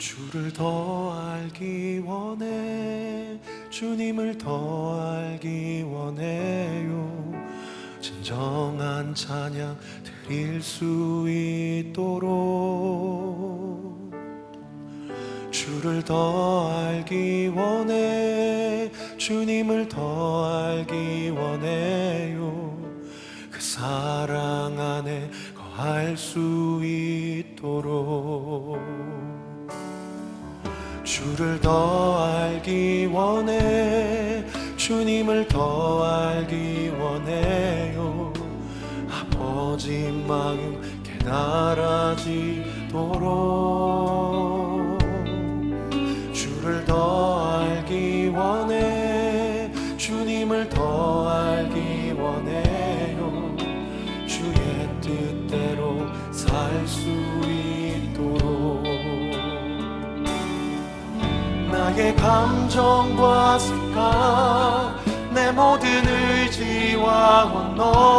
주를 더 알기 원해. 주님을 더 알기 원해요. 진정한 찬양 드릴 수 있도록. 주를 더 알기 원해. 주님을 더 알기 원해요. 그 사랑 안에 거할 수 있도록. 주를 더 알기 원해. 주님을 더 알기 원해요. 아버지 마음 깨달아지도록. 내 감정과 생각 내 모든 의지와 원너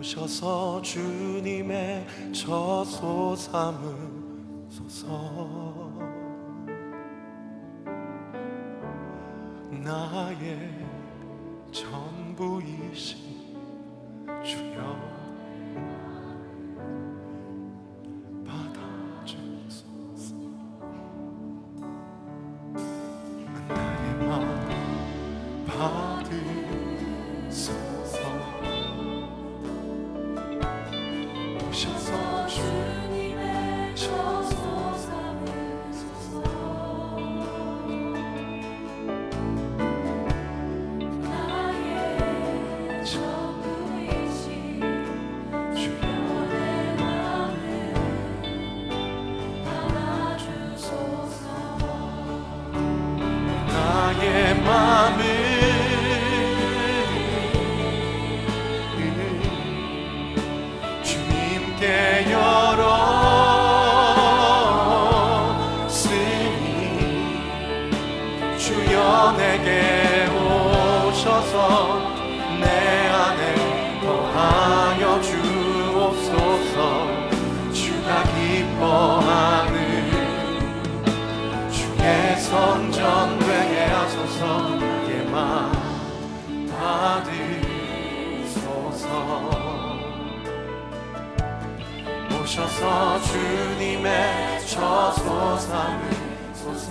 오셔서 주님의 저소삼을 만 받으소서. 오셔서 주님의 저소 삼으소서.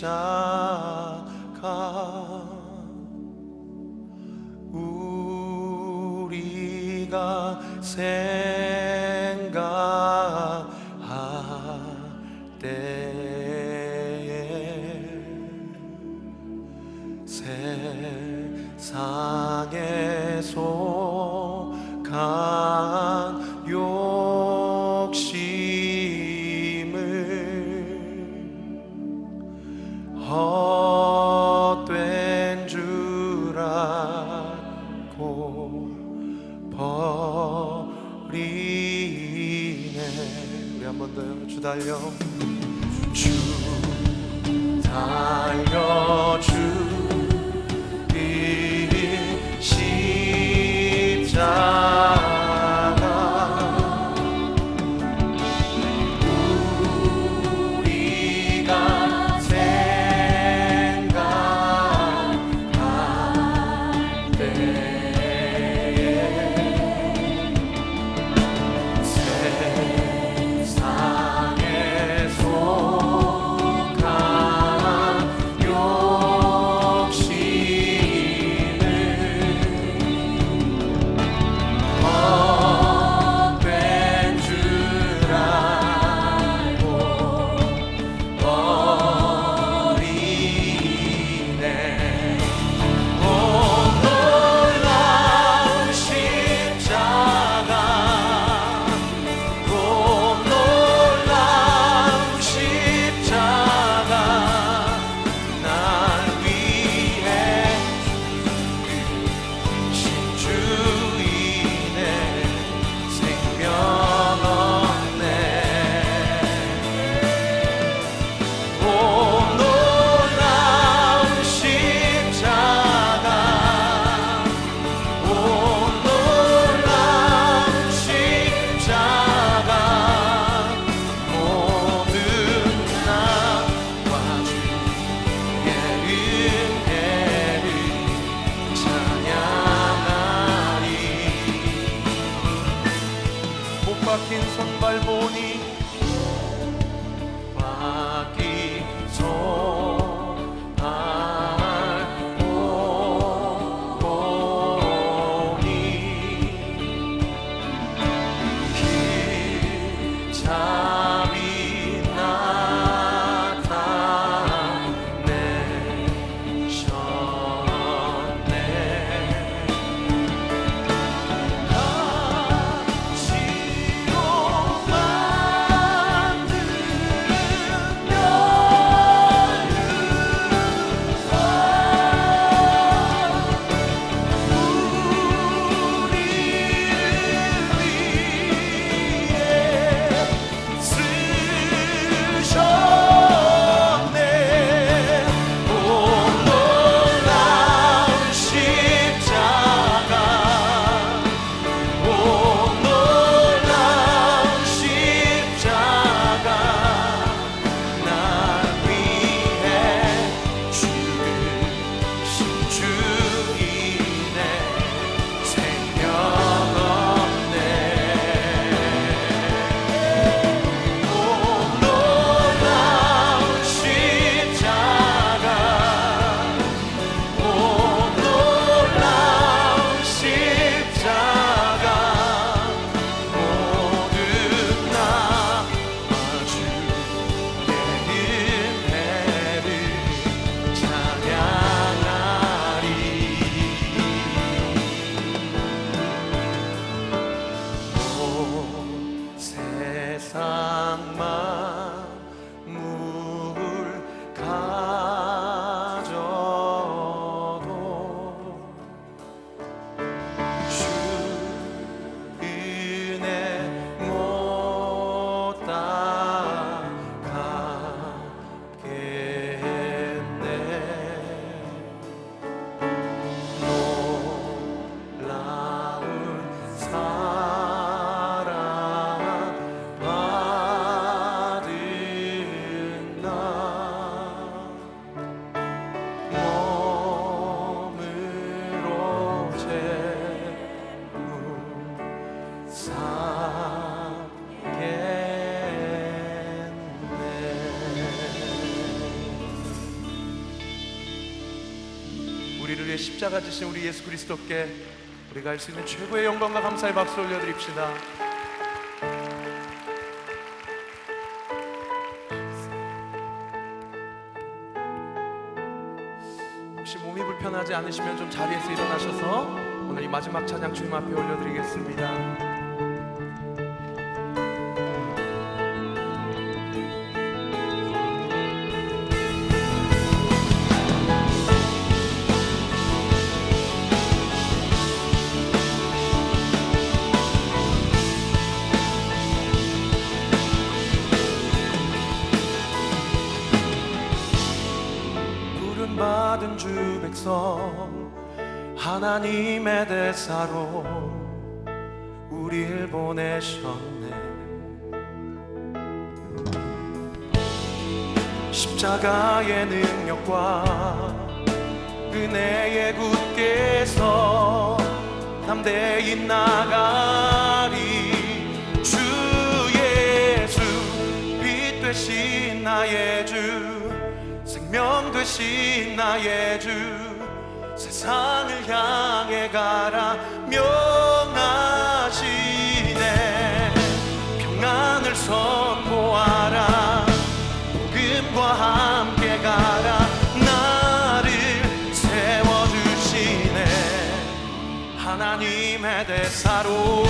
십자가 우리가 새 한번 더요 주 달려. 주 달려 주 왼발 보니 밖에 우리를 위해 십자가 지신 우리 예수 그리스도께 우리가 할 수 있는 최고의 영광과 감사의 박수 올려드립시다. 혹시 몸이 불편하지 않으시면 좀 자리에서 일어나셔서 오늘 이 마지막 찬양 주님 앞에 올려드리겠습니다. 하나님의 대사로 우리를 보내셨네. 십자가의 능력과 은혜의 굳께서 담대히 나가리. 주 예수 빛 되신 나의 주 생명 되신 나의 주. 산을 향해 가라. 명하시네. 평안을 선포하라. 복음과 함께 가라. 나를 세워주시네. 하나님의 대사로.